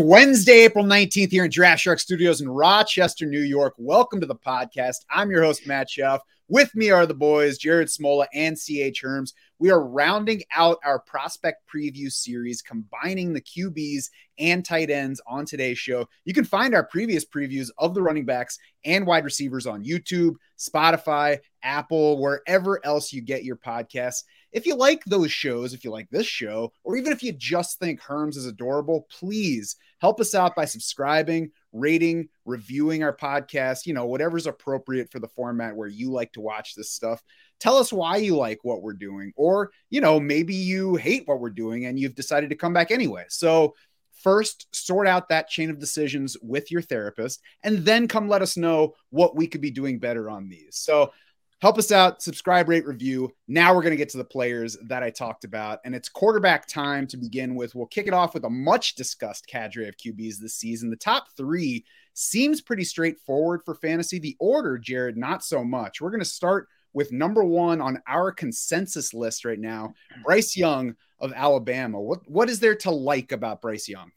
Wednesday, April 19th here in Draft Shark Studios in Rochester, New York. Welcome to the podcast. I'm your host, Matt Schauf. With me are the boys, Jared Smola and CH Herms. We are rounding out our prospect preview series, combining the QBs and tight ends on today's show. You can find our previous previews of the running backs and wide receivers on YouTube, Spotify, Apple, wherever else you get your podcasts. If you like those shows, if you like this show, or even if you just think Herms is adorable, please help us out by subscribing, rating, reviewing our podcast, you know, whatever's appropriate for the format where you like to watch this stuff. Tell us why you like what we're doing, or, you know, maybe you hate what we're doing and you've decided to come back anyway. So, first sort out that chain of decisions with your therapist and then come let us know what we could be doing better on these. So, help us out, subscribe, rate, review. Now we're going to get to the players that I talked about, and it's quarterback time to begin with. We'll kick it off with a much discussed cadre of QBs this season. The top three seems pretty straightforward for fantasy. The order, Jared, not so much. We're going to start with number one on our consensus list right now, Bryce Young of Alabama. What what is there to like about Bryce Young?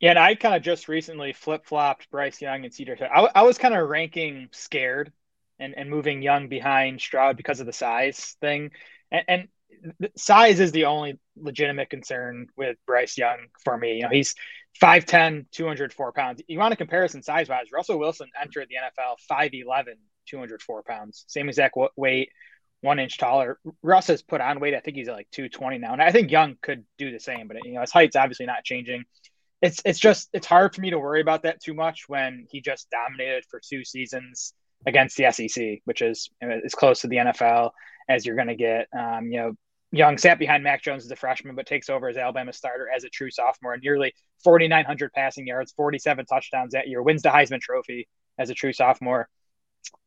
Yeah, and I kind of just recently flip flopped Bryce Young and Cedar. I, I was kind of ranking scared and, and moving Young behind Stroud because of the size thing. And, and size is the only legitimate concern with Bryce Young for me. You know, he's 5'10, 204 pounds. You want a comparison size wise, Russell Wilson entered the NFL 5'11, 204 pounds. Same exact weight, one inch taller. Russ has put on weight. I think he's at like 220 now. And I think Young could do the same, but you know, his height's obviously not changing. It's it's just it's hard for me to worry about that too much when he just dominated for two seasons against the SEC, which is as close to the NFL as you're going to get. Um, you know, Young sat behind Mac Jones as a freshman, but takes over as Alabama starter as a true sophomore. Nearly 4,900 passing yards, 47 touchdowns that year. Wins the Heisman Trophy as a true sophomore.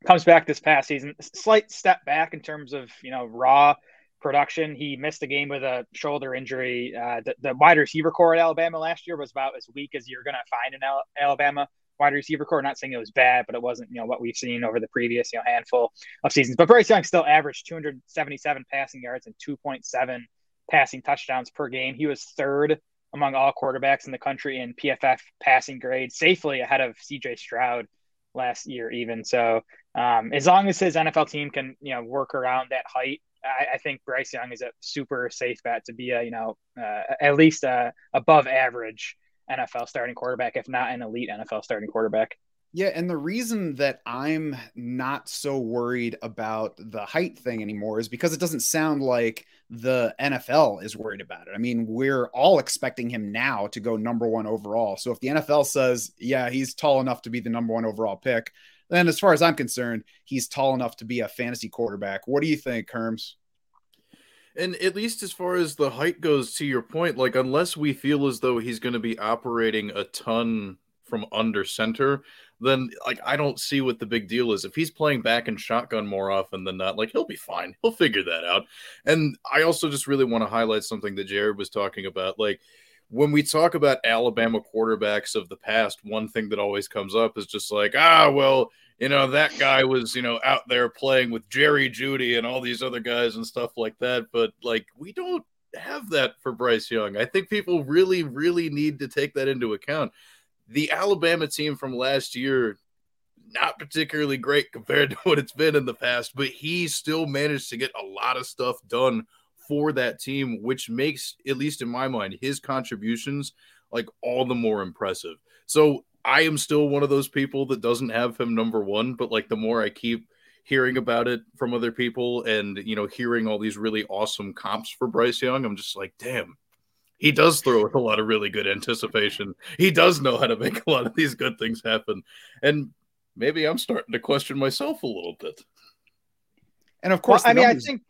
Comes back this past season, slight step back in terms of you know raw production. He missed a game with a shoulder injury. Uh, the, the, wide receiver corps at Alabama last year was about as weak as you're going to find in Alabama wide receiver corps. Not saying it was bad, but it wasn't you know what we've seen over the previous you know handful of seasons. But Bryce Young still averaged 277 passing yards and 2.7 passing touchdowns per game. He was third among all quarterbacks in the country in PFF passing grade, safely ahead of CJ Stroud last year even. So um, as long as his NFL team can you know work around that height. I, think Bryce Young is a super safe bet to be a you know uh, at least a above average NFL starting quarterback, if not an elite NFL starting quarterback. Yeah, and the reason that I'm not so worried about the height thing anymore is because it doesn't sound like the NFL is worried about it. I mean, we're all expecting him now to go number one overall. So if the NFL says, yeah, he's tall enough to be the number one overall pick, then as far as I'm concerned, he's tall enough to be a fantasy quarterback. What do you think, Herms? And at least as far as the height goes, to your point, like unless we feel as though he's going to be operating a ton from under center, then like I don't see what the big deal is. If he's playing back and shotgun more often than not, like he'll be fine. He'll figure that out. And I also just really want to highlight something that Jared was talking about. Like when we talk about Alabama quarterbacks of the past, one thing that always comes up is just like, ah, well, you know, that guy was, you know, out there playing with Jerry Jeudy and all these other guys and stuff like that. But like, we don't have that for Bryce Young. I think people really, really need to take that into account. The Alabama team from last year, not particularly great compared to what it's been in the past, but he still managed to get a lot of stuff done for that team, which makes, at least in my mind, his contributions like all the more impressive. So I am still one of those people that doesn't have him number one, but like the more I keep hearing about it from other people and you know hearing all these really awesome comps for Bryce Young, I'm just like, damn, he does throw with a lot of really good anticipation. He does know how to make a lot of these good things happen. And maybe I'm starting to question myself a little bit. And of course, well, I mean, numbers... I think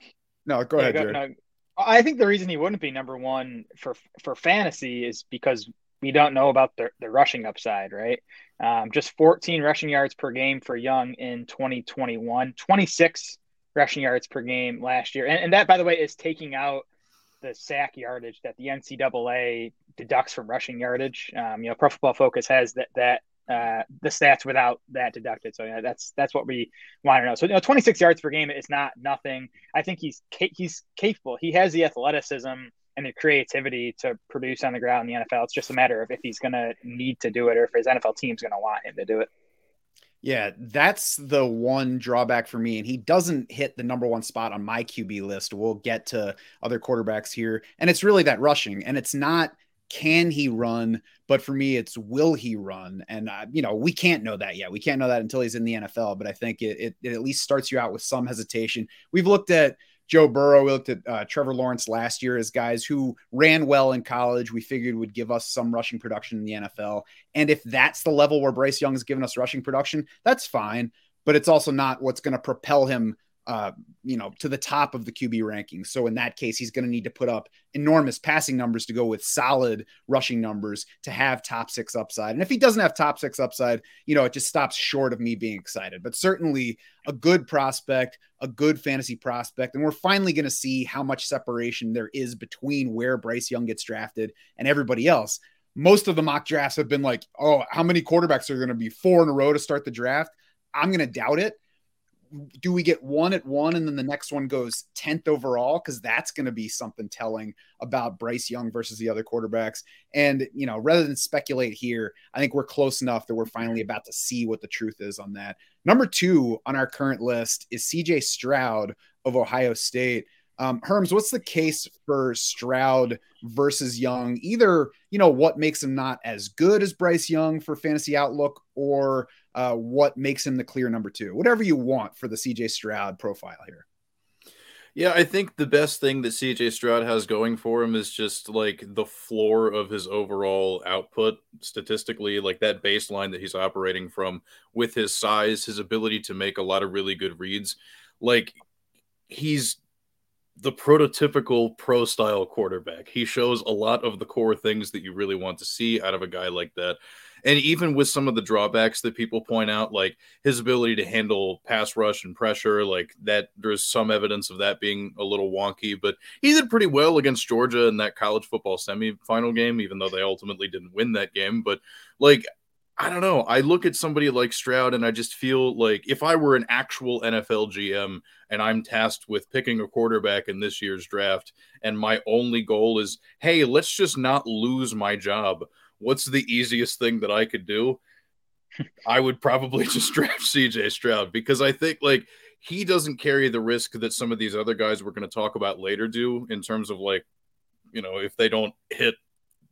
no, go yeah, ahead. Go, no, I think the reason he wouldn't be number one for for fantasy is because we don't know about the, the rushing upside, right? Um, just 14 rushing yards per game for Young in 2021, 26 rushing yards per game last year. And, and that, by the way, is taking out the sack yardage that the NCAA deducts from rushing yardage. Um, you know, Pro Football Focus has that that uh, the stats without that deducted. So that's that's what we want to know. So you know, 26 yards per game is not nothing. I think he's he's capable. He has the athleticism and the creativity to produce on the ground in the NFL. It's just a matter of if he's going to need to do it or if his NFL team's going to want him to do it. Yeah, that's the one drawback for me. And he doesn't hit the number one spot on my QB list. We'll get to other quarterbacks here. And it's really that rushing. And it's not can he run, but for me, it's will he run? And, uh, you know, we can't know that yet. We can't know that until he's in the NFL. But I think it, it, it at least starts you out with some hesitation. We've looked at Joe Burrow. We looked at uh, Trevor Lawrence last year as guys who ran well in college. We figured would give us some rushing production in the NFL. And if that's the level where Bryce Young has given us rushing production, that's fine. But it's also not what's going to propel him uh, you know, to the top of the QB rankings. So in that case, he's going to need to put up enormous passing numbers to go with solid rushing numbers to have top six upside. And if he doesn't have top six upside, you know, it just stops short of me being excited. But certainly a good prospect, a good fantasy prospect. And we're finally going to see how much separation there is between where Bryce Young gets drafted and everybody else. Most of the mock drafts have been like, oh, how many quarterbacks are going to be four in a row to start the draft? I'm going to doubt it do we get one at one and then the next one goes 10th overall? Because that's going to be something telling about Bryce Young versus the other quarterbacks. And, you know, rather than speculate here, I think we're close enough that we're finally about to see what the truth is on that. Number two on our current list is CJ Stroud of Ohio State. Um, Herms, what's the case for Stroud versus Young? Either, you know, what makes him not as good as Bryce Young for fantasy outlook or uh, what makes him the clear number two. Whatever you want for the CJ Stroud profile here. Yeah, I think the best thing that CJ Stroud has going for him is just like the floor of his overall output statistically, like that baseline that he's operating from with his size, his ability to make a lot of really good reads. Like he's the prototypical pro style quarterback. He shows a lot of the core things that you really want to see out of a guy like that. And even with some of the drawbacks that people point out, like his ability to handle pass rush and pressure, like that, there's some evidence of that being a little wonky. But he did pretty well against Georgia in that college football semifinal game, even though they ultimately didn't win that game. But like, I don't know. I look at somebody like Stroud and I just feel like if I were an actual NFL GM and I'm tasked with picking a quarterback in this year's draft, and my only goal is, hey, let's just not lose my job. What's the easiest thing that I could do? I would probably just draft CJ Stroud because I think like he doesn't carry the risk that some of these other guys we're going to talk about later do in terms of like, you know, if they don't hit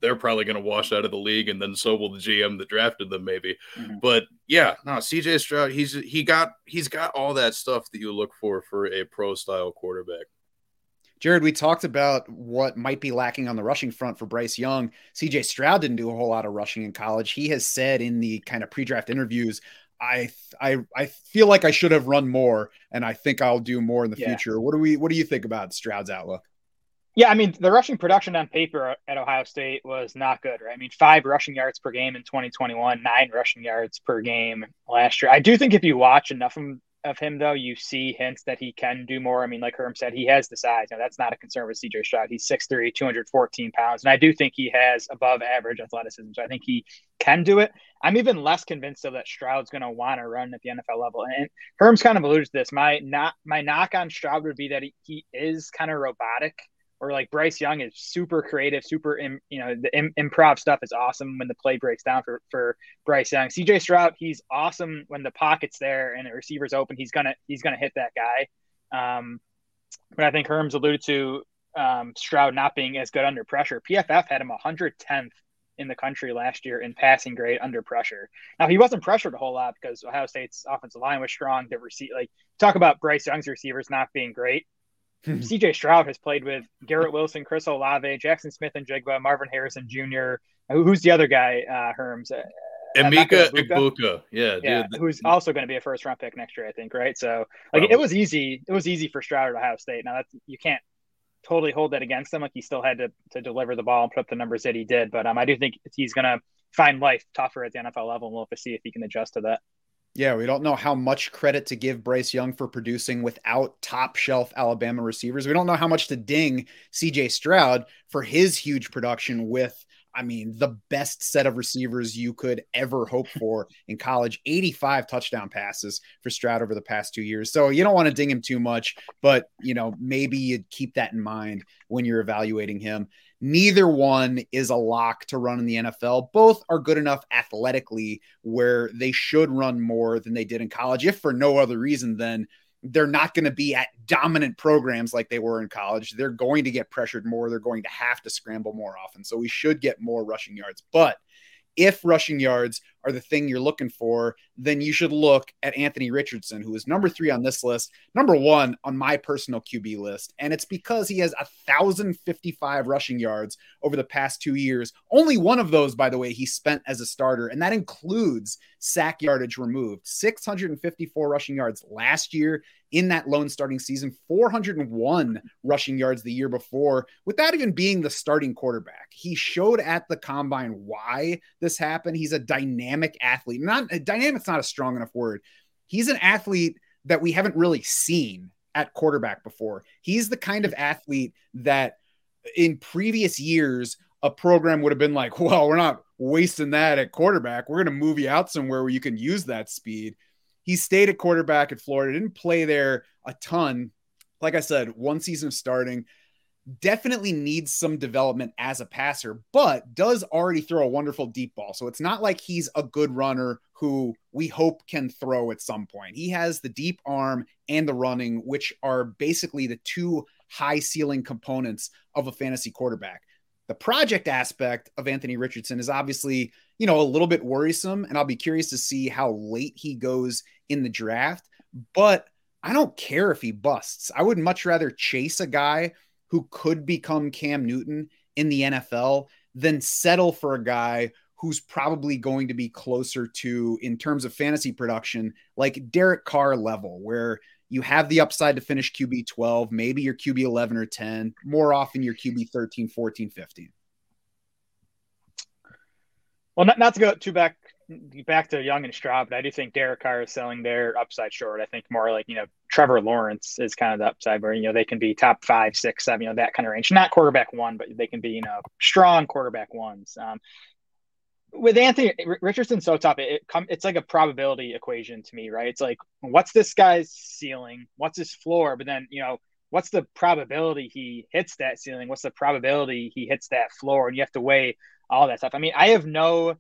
they're probably going to wash out of the league, and then so will the GM that drafted them, maybe. Mm-hmm. But yeah, no, CJ Stroud, he's he got he's got all that stuff that you look for for a pro style quarterback. Jared, we talked about what might be lacking on the rushing front for Bryce Young. CJ Stroud didn't do a whole lot of rushing in college. He has said in the kind of pre-draft interviews, I I I feel like I should have run more, and I think I'll do more in the yeah. future. What do we What do you think about Stroud's outlook? Yeah, I mean, the rushing production on paper at Ohio State was not good, right? I mean, five rushing yards per game in 2021, nine rushing yards per game last year. I do think if you watch enough of him, though, you see hints that he can do more. I mean, like Herm said, he has the size. Now, that's not a concern with CJ Stroud. He's 6'3, 214 pounds. And I do think he has above average athleticism. So I think he can do it. I'm even less convinced of that Stroud's going to want to run at the NFL level. And Herm's kind of alluded to this. My not my knock on Stroud would be that he, he is kind of robotic or like Bryce Young is super creative, super Im, you know the Im, improv stuff is awesome when the play breaks down for for Bryce Young. CJ Stroud, he's awesome when the pocket's there and the receiver's open. He's gonna he's gonna hit that guy. Um, but I think Herms alluded to um, Stroud not being as good under pressure. PFF had him 110th in the country last year in passing grade under pressure. Now he wasn't pressured a whole lot because Ohio State's offensive line was strong. The receive like talk about Bryce Young's receivers not being great. CJ Stroud has played with Garrett Wilson, Chris Olave, Jackson Smith-Njigba, Marvin Harrison Jr. Who's the other guy, uh, Herms? Uh, Emeka Egbuka. Yeah, yeah, dude. who's also going to be a first round pick next year, I think, right? So, like, it was easy. It was easy for Stroud at Ohio State. Now, that's you can't totally hold that against him. Like, he still had to to deliver the ball and put up the numbers that he did. But um, I do think he's going to find life tougher at the NFL level, and we'll have to see if he can adjust to that. Yeah, we don't know how much credit to give Bryce Young for producing without top shelf Alabama receivers. We don't know how much to ding CJ Stroud for his huge production with I mean, the best set of receivers you could ever hope for in college. 85 touchdown passes for Stroud over the past two years. So you don't want to ding him too much, but you know, maybe you keep that in mind when you're evaluating him. Neither one is a lock to run in the NFL. Both are good enough athletically where they should run more than they did in college, if for no other reason than they're not going to be at dominant programs like they were in college. They're going to get pressured more. They're going to have to scramble more often. So we should get more rushing yards. But if rushing yards are the thing you're looking for, then you should look at Anthony Richardson, who is number three on this list, number one on my personal QB list. And it's because he has 1,055 rushing yards over the past two years. Only one of those, by the way, he spent as a starter, and that includes sack yardage removed 654 rushing yards last year in that lone starting season, 401 rushing yards the year before, without even being the starting quarterback. He showed at the combine why this happened. He's a dynamic athlete. Not dynamic's not a strong enough word. He's an athlete that we haven't really seen at quarterback before. He's the kind of athlete that in previous years a program would have been like, well, we're not wasting that at quarterback. We're going to move you out somewhere where you can use that speed. He stayed at quarterback at Florida, didn't play there a ton. Like I said, one season of starting, definitely needs some development as a passer, but does already throw a wonderful deep ball. So it's not like he's a good runner who we hope can throw at some point. He has the deep arm and the running, which are basically the two high ceiling components of a fantasy quarterback. The project aspect of Anthony Richardson is obviously, you know, a little bit worrisome, and I'll be curious to see how late he goes in the draft. But I don't care if he busts. I would much rather chase a guy who could become Cam Newton in the NFL than settle for a guy who's probably going to be closer to, in terms of fantasy production, like Derek Carr level, where you have the upside to finish QB 12, maybe your QB 11 or 10, more often your QB 13, 14, 15. Well, not, not to go too back back to Young and Stroud, but I do think Derek Carr is selling their upside short. I think more like, you know, Trevor Lawrence is kind of the upside where, you know, they can be top five, six, seven, you know, that kind of range. Not quarterback one, but they can be, you know, strong quarterback ones. Um, with Anthony Richardson so tough. It, it come it's like a probability equation to me, right? It's like what's this guy's ceiling? What's his floor? But then you know what's the probability he hits that ceiling? What's the probability he hits that floor? And you have to weigh all that stuff. I mean, I have no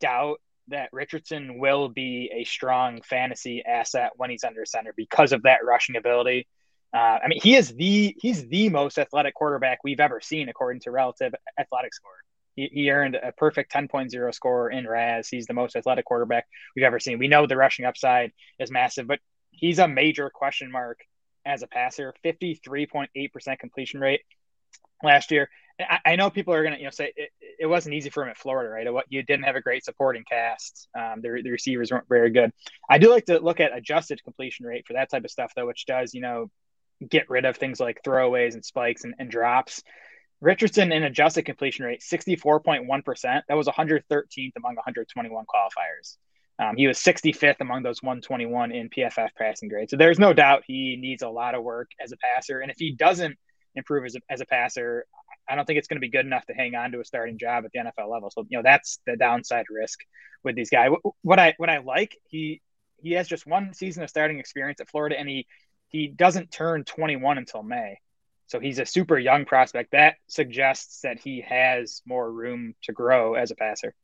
doubt that Richardson will be a strong fantasy asset when he's under center because of that rushing ability. Uh, I mean, he is the he's the most athletic quarterback we've ever seen according to relative athletic score. He, he earned a perfect 10.0 score in RAS. He's the most athletic quarterback we've ever seen. We know the rushing upside is massive, but he's a major question mark as a passer. 53.8% completion rate last year. I, I know people are going to you know say it, it, wasn't easy for him at Florida, right? What you didn't have a great supporting cast. Um, the, the receivers weren't very good. I do like to look at adjusted completion rate for that type of stuff, though, which does you know get rid of things like throwaways and spikes and, and drops. Richardson in adjusted completion rate, 64.1%. That was 113th among 121 qualifiers. Um, he was 65th among those 121 in PFF passing grade. So there's no doubt he needs a lot of work as a passer. And if he doesn't improve as a, as a passer, I don't think it's going to be good enough to hang on to a starting job at the NFL level. So you know that's the downside risk with these guys. What I what I like he he has just one season of starting experience at Florida, and he he doesn't turn 21 until May. So he's a super young prospect. That suggests that he has more room to grow as a passer.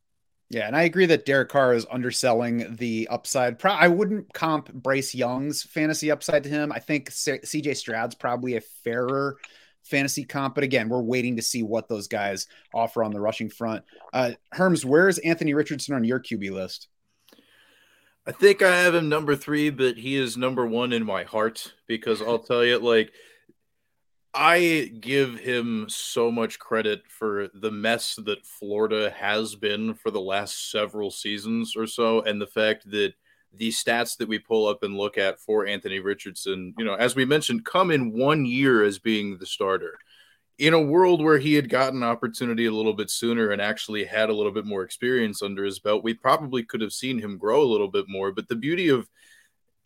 Yeah, and I agree that Derek Carr is underselling the upside. Pro- I wouldn't comp Bryce Young's fantasy upside to him. I think C- CJ Stroud's probably a fairer fantasy comp, but again, we're waiting to see what those guys offer on the rushing front. Uh, Herms, where's Anthony Richardson on your QB list? I think I have him number three, but he is number one in my heart because I'll tell you, like I give him so much credit for the mess that Florida has been for the last several seasons or so, and the fact that the stats that we pull up and look at for Anthony Richardson, you know, as we mentioned, come in one year as being the starter. In a world where he had gotten opportunity a little bit sooner and actually had a little bit more experience under his belt, we probably could have seen him grow a little bit more. But the beauty of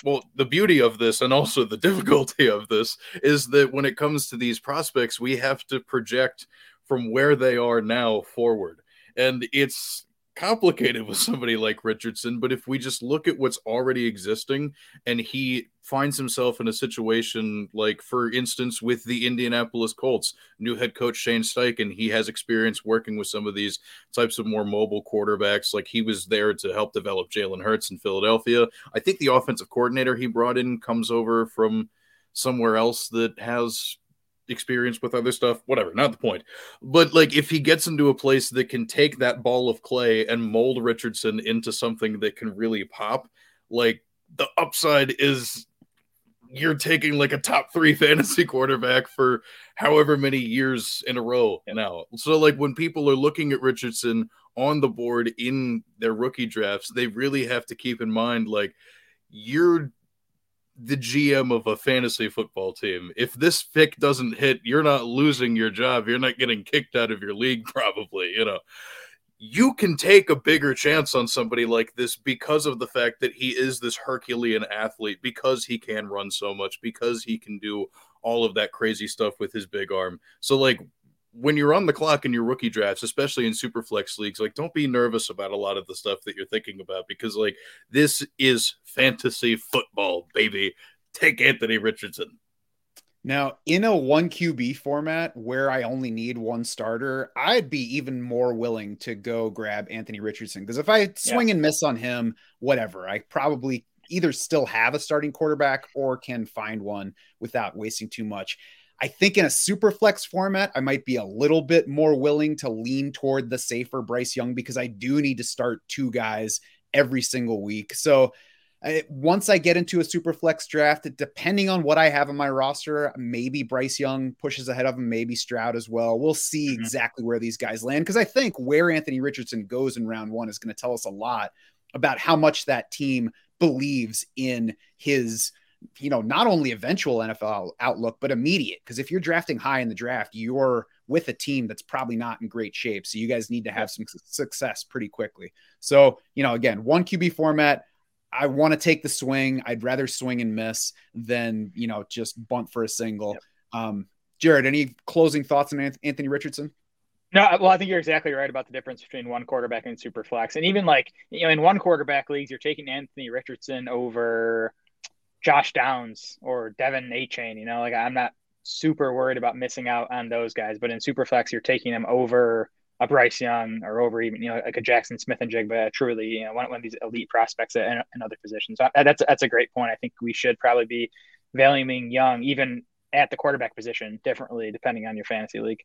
well, the beauty of this and also the difficulty of this is that when it comes to these prospects, we have to project from where they are now forward. And it's complicated with somebody like Richardson, but if we just look at what's already existing and he finds himself in a situation like, for instance, with the Indianapolis Colts, new head coach Shane Steichen, he has experience working with some of these types of more mobile quarterbacks. Like he was there to help develop Jalen Hurts in Philadelphia. I think the offensive coordinator he brought in comes over from somewhere else that has experience with other stuff, whatever, not the point. But like if he gets into a place that can take that ball of clay and mold Richardson into something that can really pop, like the upside is you're taking like a top three fantasy quarterback for however many years in a row now. So like when people are looking at Richardson on the board in their rookie drafts, they really have to keep in mind like you're the GM of a fantasy football team. If this pick doesn't hit, you're not losing your job. You're not getting kicked out of your league, probably. You know, you can take a bigger chance on somebody like this because of the fact that he is this Herculean athlete, because he can run so much, because he can do all of that crazy stuff with his big arm. So, like, when you're on the clock in your rookie drafts, especially in super flex leagues, like don't be nervous about a lot of the stuff that you're thinking about because like this is fantasy football, baby. Take Anthony Richardson. Now, in a one QB format where I only need one starter, I'd be even more willing to go grab Anthony Richardson because if I swing yeah. and miss on him, whatever, I probably either still have a starting quarterback or can find one without wasting too much. I think in a super flex format, I might be a little bit more willing to lean toward the safer Bryce Young because I do need to start two guys every single week. So uh, once I get into a super flex draft, depending on what I have in my roster, maybe Bryce Young pushes ahead of him, maybe Stroud as well. We'll see mm-hmm. exactly where these guys land because I think where Anthony Richardson goes in round one is going to tell us a lot about how much that team believes in his you know, not only eventual NFL outlook, but immediate. Because if you're drafting high in the draft, you're with a team that's probably not in great shape. So you guys need to have some success pretty quickly. So, you know, again, one QB format. I want to take the swing. I'd rather swing and miss than, you know, just bunt for a single. Yep. Um, Jared, any closing thoughts on Anthony Richardson? No, well, I think you're exactly right about the difference between one quarterback and super flex. And even like, you know, in one quarterback leagues, you're taking Anthony Richardson over Josh Downs or De'Von Achane. You know, like I'm not super worried about missing out on those guys, but in Superflex, you're taking them over a Bryce Young or over even you know like a Jackson Smith-Njigba. Truly, you know, one, one of these elite prospects in, in other positions. So uh, that's that's a great point. I think we should probably be valuing Young even at the quarterback position differently depending on your fantasy league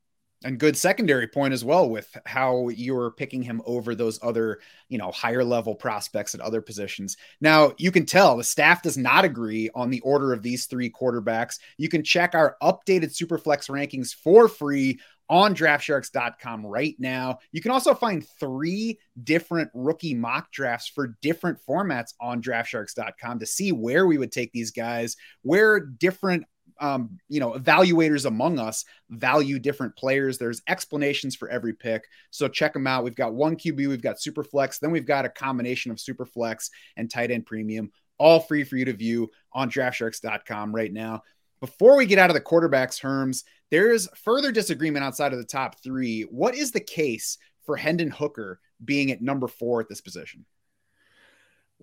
and good secondary point as well with how you're picking him over those other you know higher level prospects at other positions now you can tell the staff does not agree on the order of these three quarterbacks you can check our updated superflex rankings for free on draftsharks.com right now. You can also find three different rookie mock drafts for different formats on draftsharks.com to see where we would take these guys, where different um, you know, evaluators among us value different players. There's explanations for every pick. So check them out. We've got one QB, we've got super flex, then we've got a combination of super flex and tight end premium, all free for you to view on draftsharks.com right now. Before we get out of the quarterbacks, Herms, there is further disagreement outside of the top three. What is the case for Hendon Hooker being at number four at this position?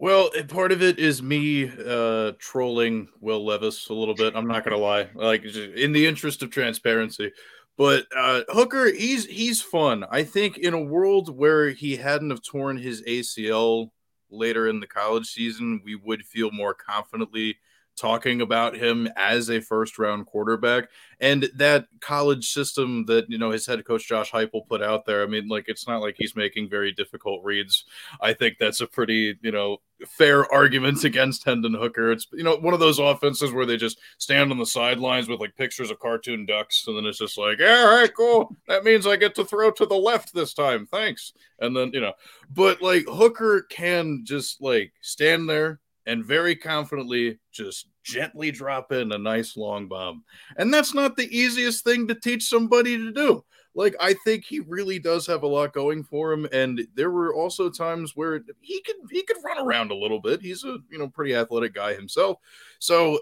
Well, part of it is me uh, trolling Will Levis a little bit. I'm not gonna lie, like in the interest of transparency. But uh, Hooker, he's he's fun. I think in a world where he hadn't have torn his ACL later in the college season, we would feel more confidently talking about him as a first round quarterback and that college system that you know his head coach Josh Heupel put out there. I mean, like it's not like he's making very difficult reads. I think that's a pretty you know fair argument against Hendon Hooker. It's you know one of those offenses where they just stand on the sidelines with like pictures of cartoon ducks, and then it's just like, yeah, all right, cool. That means I get to throw to the left this time. Thanks. And then you know, but like Hooker can just like stand there and very confidently just gently drop in a nice long bomb. And that's not the easiest thing to teach somebody to do. Like I think he really does have a lot going for him and there were also times where he could he could run around a little bit. He's a, you know, pretty athletic guy himself. So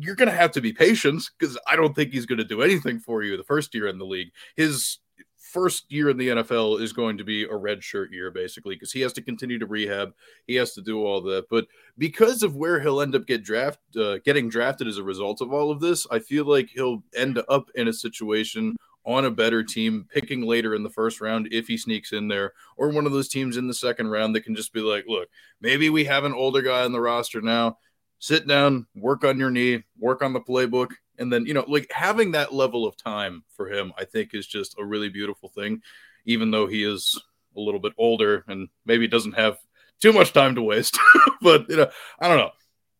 you're to have to be patient because I don't think he's to do anything for you the first year in the league. His first year in the NFL is going to be a red shirt year, basically, because he has to continue to rehab. He has to do all that. But because of where he'll end up get draft, uh, getting drafted as a result of all of this, I feel like he'll end up in a situation on a better team, picking later in the first round if he sneaks in there, or one of those teams in the second round that can just be like, look, maybe we have an older guy on the roster now. Sit down, work on your knee, work on the playbook, and then, you know, like having that level of time for him, I think is just a really beautiful thing, even though he is a little bit older and maybe doesn't have too much time to waste. but, you know, I don't know.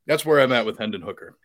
That's where I'm at with Hendon Hooker.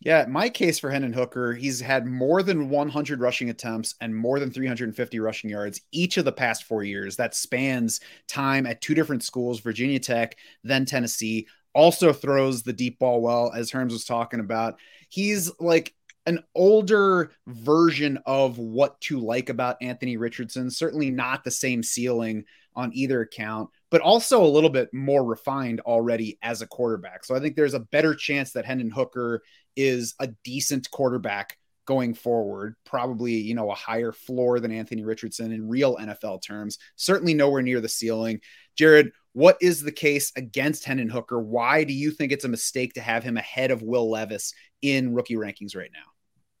Yeah, my case for Hendon Hooker, he's had more than 100 rushing attempts and more than 350 rushing yards each of the past four years. That spans time at two different schools, Virginia Tech, then Tennessee. Also throws the deep ball well, as Herms was talking about. He's like an older version of what to like about Anthony Richardson. Certainly not the same ceiling on either account, but also a little bit more refined already as a quarterback. So I think there's a better chance that Hendon Hooker is a decent quarterback going forward, probably, you know, a higher floor than Anthony Richardson in real NFL terms, certainly nowhere near the ceiling. Jared, what is the case against Hendon Hooker? Why do you think it's a mistake to have him ahead of Will Levis in rookie rankings right now?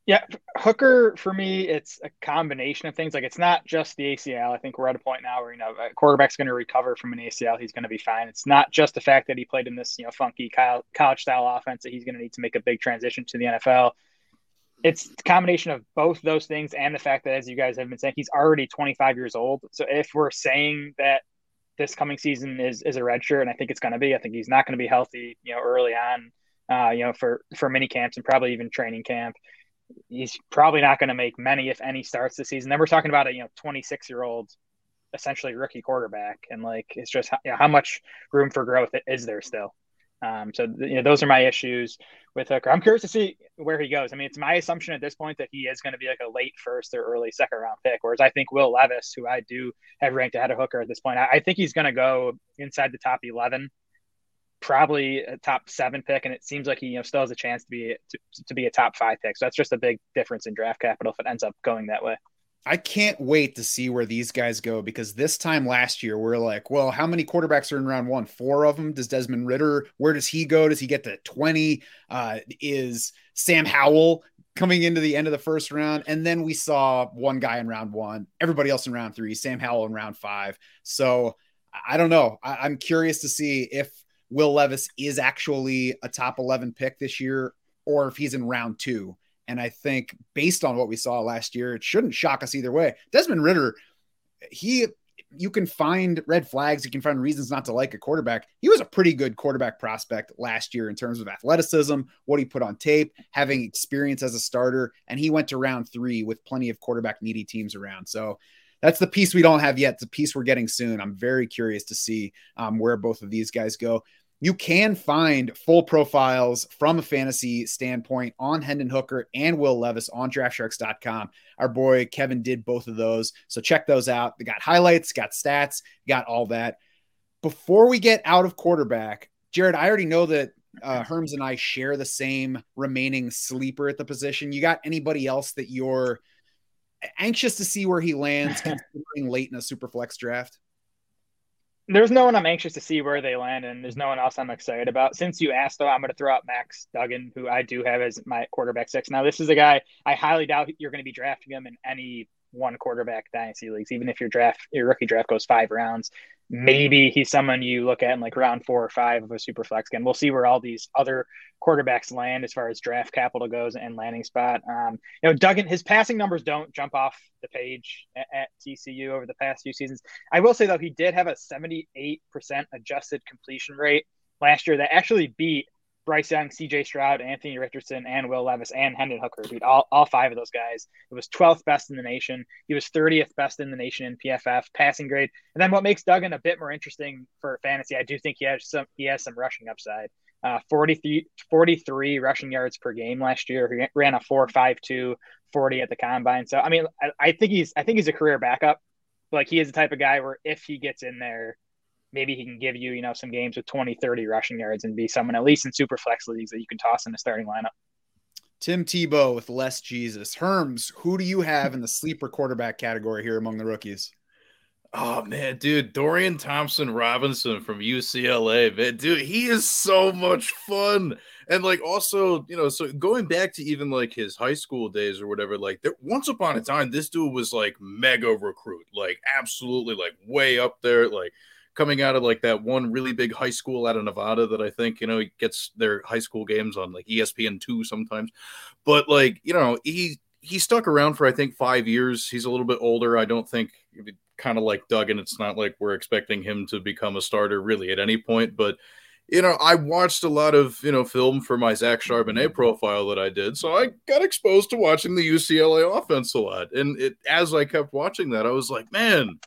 Yeah, Hooker for me, it's a combination of things. Like it's not just the ACL. I think we're at a point now where you know a quarterback's going to recover from an ACL. He's going to be fine. It's not just the fact that he played in this you know funky college style offense that he's going to need to make a big transition to the NFL. It's a combination of both those things and the fact that, as you guys have been saying, he's already 25 years old. So if we're saying that this coming season is is a red shirt, and I think it's going to be, I think he's not going to be healthy, you know, early on, uh, you know, for for mini camps and probably even training camp he's probably not going to make many, if any, starts this season. Then we're talking about a you know 26 year old, essentially rookie quarterback, and like it's just you know, how much room for growth is there still. Um, so you know those are my issues with Hooker. I'm curious to see where he goes. I mean, it's my assumption at this point that he is going to be like a late first or early second round pick. Whereas I think Will Levis, who I do have ranked ahead of Hooker at this point, I, I think he's going to go inside the top 11 probably a top seven pick, and it seems like he you know still has a chance to be to, to be a top five pick. So that's just a big difference in draft capital if it ends up going that way. I can't wait to see where these guys go because this time last year we're like, well, how many quarterbacks are in round one? Four of them. Does Desmond Ridder? Where does he go? Does he get to twenty? Uh, is Sam Howell coming into the end of the first round? And then we saw one guy in round one, everybody else in round three, Sam Howell in round five. So I don't know. I, I'm curious to see if Will Levis is actually a top 11 pick this year or if he's in round two. And I think based on what we saw last year, it shouldn't shock us either way. Desmond Ridder, he you can find red flags, you can find reasons not to like a quarterback. He was a pretty good quarterback prospect last year in terms of athleticism, what he put on tape, having experience as a starter, and he went to round 3 with plenty of quarterback needy teams around. So that's the piece we don't have yet. It's a piece we're getting soon. I'm very curious to see um, where both of these guys go. You can find full profiles from a fantasy standpoint on Hendon Hooker and Will Levis on draftsharks.com. Our boy Kevin did both of those. So check those out. They got highlights, got stats, got all that. Before we get out of quarterback, Jared, I already know that uh, Herms and I share the same remaining sleeper at the position. You got anybody else that you're – anxious to see where he lands considering late in a super flex draft? There's no one I'm anxious to see where they land, and there's no one else I'm excited about. Since you asked, though, I'm going to throw out Max Duggan, who I do have as my quarterback six. Now, this is a guy I highly doubt you're going to be drafting him in any one quarterback dynasty leagues, even if your draft, your rookie draft goes five rounds maybe he's someone you look at in like round four or five of a super flex game. We'll see where all these other quarterbacks land as far as draft capital goes and landing spot. Um, you know, Duggan, his passing numbers don't jump off the page at, at, TCU over the past few seasons. I will say though, he did have a 78% adjusted completion rate last year that actually beat Bryce Young, CJ Stroud, Anthony Richardson, and Will Levis, and Hendon Hooker, dude. All, all five of those guys. It was 12th best in the nation. He was 30th best in the nation in PFF passing grade. And then what makes Duggan a bit more interesting for fantasy, I do think he has some he has some rushing upside. Uh, 43, 43 rushing yards per game last year. He ran a 4.52 40 at the combine. So I mean, I, I think he's I think he's a career backup. Like he is the type of guy where if he gets in there, maybe he can give you, you know, some games with 20, 30 rushing yards and be someone at least in super flex leagues that you can toss in the starting lineup. Tim Tebow with less Jesus. Herms, who do you have in the sleeper quarterback category here among the rookies? Oh man, dude, Dorian Thompson Robinson from UCLA, man, dude, he is so much fun. And like also, you know, so going back to even like his high school days or whatever, like there once upon a time, this dude was like mega recruit, like absolutely like way up there, like coming out of like that one really big high school out of Nevada that I think, you know, he gets their high school games on like ESPN two sometimes. But like, you know, he he stuck around for I think five years. He's a little bit older. I don't think kind of like Duggan. It's not like we're expecting him to become a starter really at any point, but you know, I watched a lot of you know film for my Zach Charbonnet profile that I did, so I got exposed to watching the UCLA offense a lot. And it, as I kept watching that, I was like, man,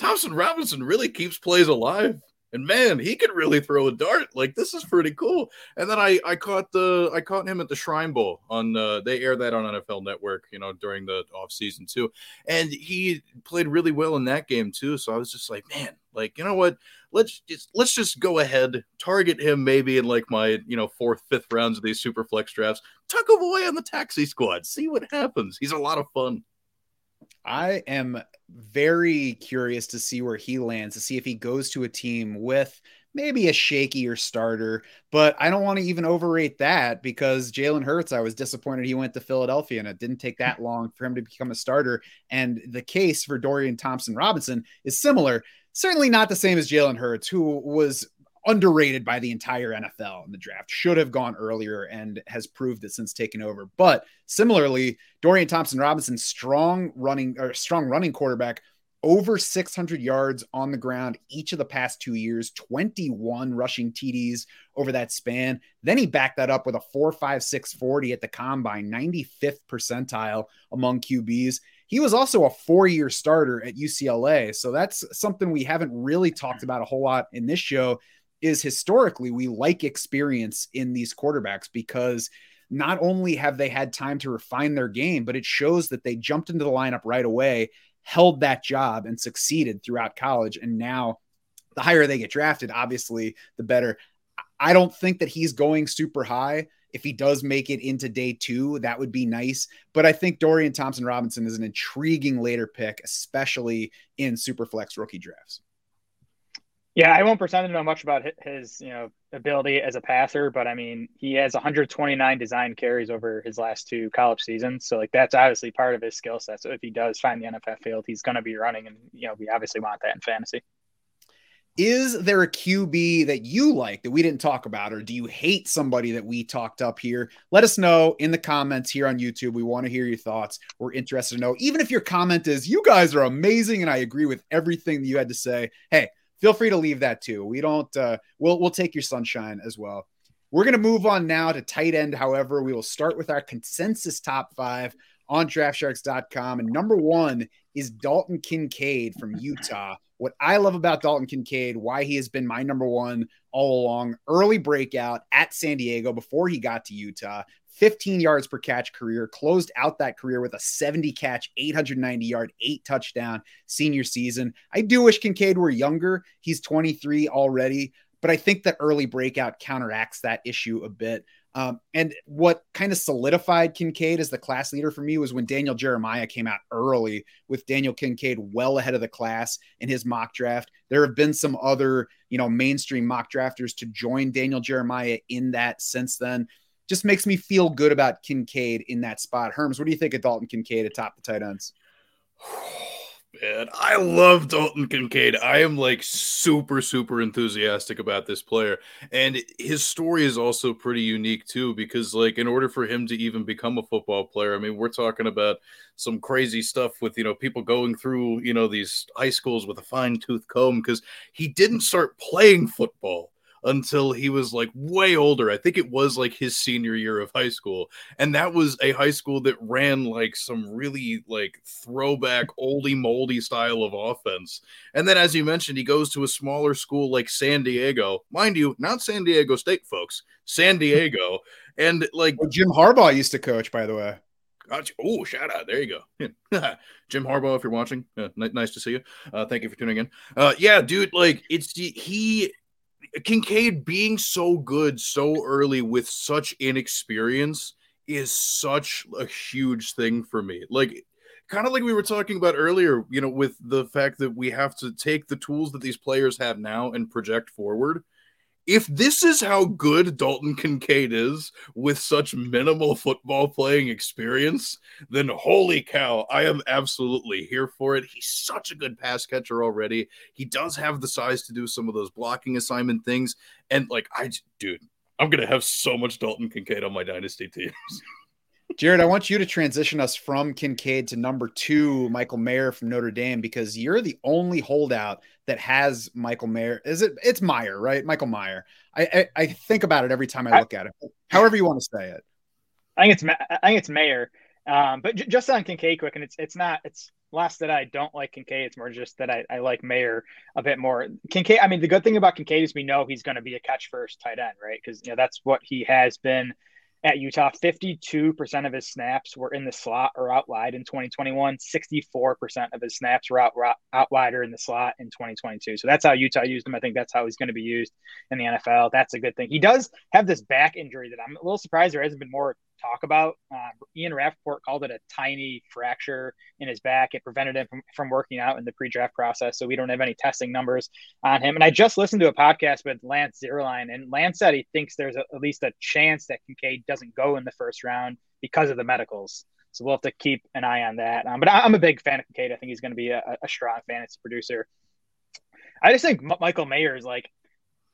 Thompson Robinson really keeps plays alive and man, he could really throw a dart. Like this is pretty cool. And then I I caught the I caught him at the Shrine Bowl on uh, they air that on NFL Network, you know, during the off season too. And he played really well in that game too. So I was just like, man, like you know what? Let's just let's just go ahead, target him maybe in like my you know fourth, fifth rounds of these super flex drafts. Tuck him away on the taxi squad. See what happens. He's a lot of fun. I am very curious to see where he lands, to see if he goes to a team with maybe a shakier starter, but I don't want to even overrate that because Jalen Hurts, I was disappointed he went to Philadelphia and it didn't take that long for him to become a starter. And the case for Dorian Thompson Robinson is similar. Certainly not the same as Jalen Hurts, who was underrated by the entire NFL in the draft. Should have gone earlier and has proved it since taking over. But similarly, Dorian Thompson Robinson, strong running or strong running quarterback, over 600 yards on the ground each of the past two years, 21 rushing TDs over that span. Then he backed that up with a 4.56 40 at the combine, 95th percentile among QBs. He was also a four year starter at UCLA. So that's something we haven't really talked about a whole lot in this show is historically we like experience in these quarterbacks because not only have they had time to refine their game, but it shows that they jumped into the lineup right away, held that job, and succeeded throughout college. And now, the higher they get drafted, obviously, the better. I don't think that he's going super high. If he does make it into day two, that would be nice. But I think Dorian Thompson Robinson is an intriguing later pick, especially in Superflex rookie drafts. Yeah, I won't pretend to know much about his, you know, ability as a passer, but I mean, he has 129 design carries over his last two college seasons. So like that's obviously part of his skill set. So if he does find the NFL field, he's going to be running, and you know, we obviously want that in fantasy. Is there a QB that you like that we didn't talk about, or do you hate somebody that we talked up here? Let us know in the comments here on YouTube. We want to hear your thoughts. We're interested to know. Even if your comment is, you guys are amazing and I agree with everything that you had to say, hey, feel free to leave that too. We don't uh, we'll we'll take your sunshine as well. We're going to move on now to tight end. However, we will start with our consensus top five on draftsharks.com. And number one is Dalton Kincaid from Utah. What I love about Dalton Kincaid, why he has been my number one all along, early breakout at San Diego before he got to Utah, 15 yards per catch career, closed out that career with a 70 catch, 890 yard, eight touchdown senior season. I do wish Kincaid were younger. He's 23 already, but I think the early breakout counteracts that issue a bit. Um, and what kind of solidified Kincaid as the class leader for me was when Daniel Jeremiah came out early with Daniel Kincaid well ahead of the class in his mock draft. There have been some other, you know, mainstream mock drafters to join Daniel Jeremiah in that since then just makes me feel good about Kincaid in that spot. Herms, what do you think of Dalton Kincaid atop the tight ends? Man, I love Dalton Kincaid. I am like super, super enthusiastic about this player. And his story is also pretty unique too, because like in order for him to even become a football player, I mean, we're talking about some crazy stuff with, you know, people going through, you know, these high schools with a fine tooth comb because he didn't start playing football until he was like way older. I think it was like his senior year of high school. And that was a high school that ran like some really like throwback oldie moldy style of offense. And then as you mentioned, he goes to a smaller school like San Diego. Mind you, not San Diego State folks, San Diego. And like well, Jim Harbaugh used to coach, by the way. Gotcha. Oh, shout out. There you go. Jim Harbaugh, if you're watching, uh, n- nice to see you. Uh, thank you for tuning in. Uh, yeah, dude, like it's he Kincaid being so good so early with such inexperience is such a huge thing for me. Like kind of like we were talking about earlier, you know, with the fact that we have to take the tools that these players have now and project forward. If this is how good Dalton Kincaid is with such minimal football playing experience, then holy cow, I am absolutely here for it. He's such a good pass catcher already. He does have the size to do some of those blocking assignment things. And like, I, dude, I'm going to have so much Dalton Kincaid on my dynasty teams. Jared, I want you to transition us from Kincaid to number two, Michael Mayer from Notre Dame, because you're the only holdout that has Michael Mayer. Is it? It's Meyer, right? Michael Meyer. I I, I think about it every time I look I, at it. However you want to say it. I think it's I think it's Mayer. Um, but j- just on Kincaid, quick, and it's it's not it's less that I don't like Kincaid. It's more just that I, I like Mayer a bit more. Kincaid. I mean, the good thing about Kincaid is we know he's going to be a catch first tight end, right? Because you know that's what he has been at Utah. 52% of his snaps were in the slot or out wide in 2021. 64% of his snaps were out, out wide or in the slot in 2022. So that's how Utah used him. I think that's how he's going to be used in the NFL. That's a good thing. He does have this back injury that I'm a little surprised there hasn't been more talk about. Uh, Ian Rapoport called it a tiny fracture in his back. It prevented him from, from working out in the pre-draft process. So we don't have any testing numbers on him. And I just listened to a podcast with Lance Zierlein, and Lance said he thinks there's a, at least a chance that Kincaid doesn't go in the first round because of the medicals. So we'll have to keep an eye on that. Um, but I, am a big fan of Kincaid. I think he's going to be a, a strong fantasy producer. I just think M- Michael Mayer is like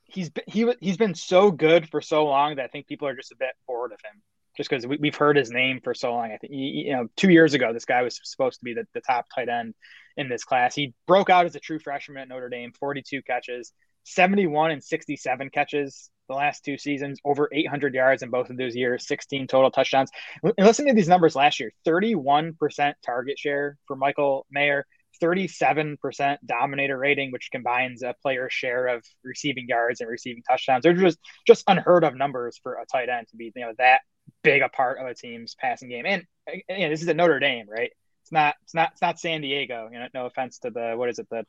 he's been, he he's been so good for so long that I think people are just a bit bored of him just because we, have heard his name for so long. I think you know two years ago this guy was supposed to be the, the top tight end in this class. He broke out as a true freshman at Notre Dame, 42 catches, 71 and 67 catches the last two seasons, over 800 yards in both of those years, 16 total touchdowns. And listen to these numbers last year: 31% target share for Michael Mayer. 37% dominator rating, which combines a player's share of receiving yards and receiving touchdowns. They're just just unheard of numbers for a tight end to be you know that big a part of a team's passing game. And know, this is a Notre Dame, right? It's not it's not it's not San Diego. You know, no offense to the what is it the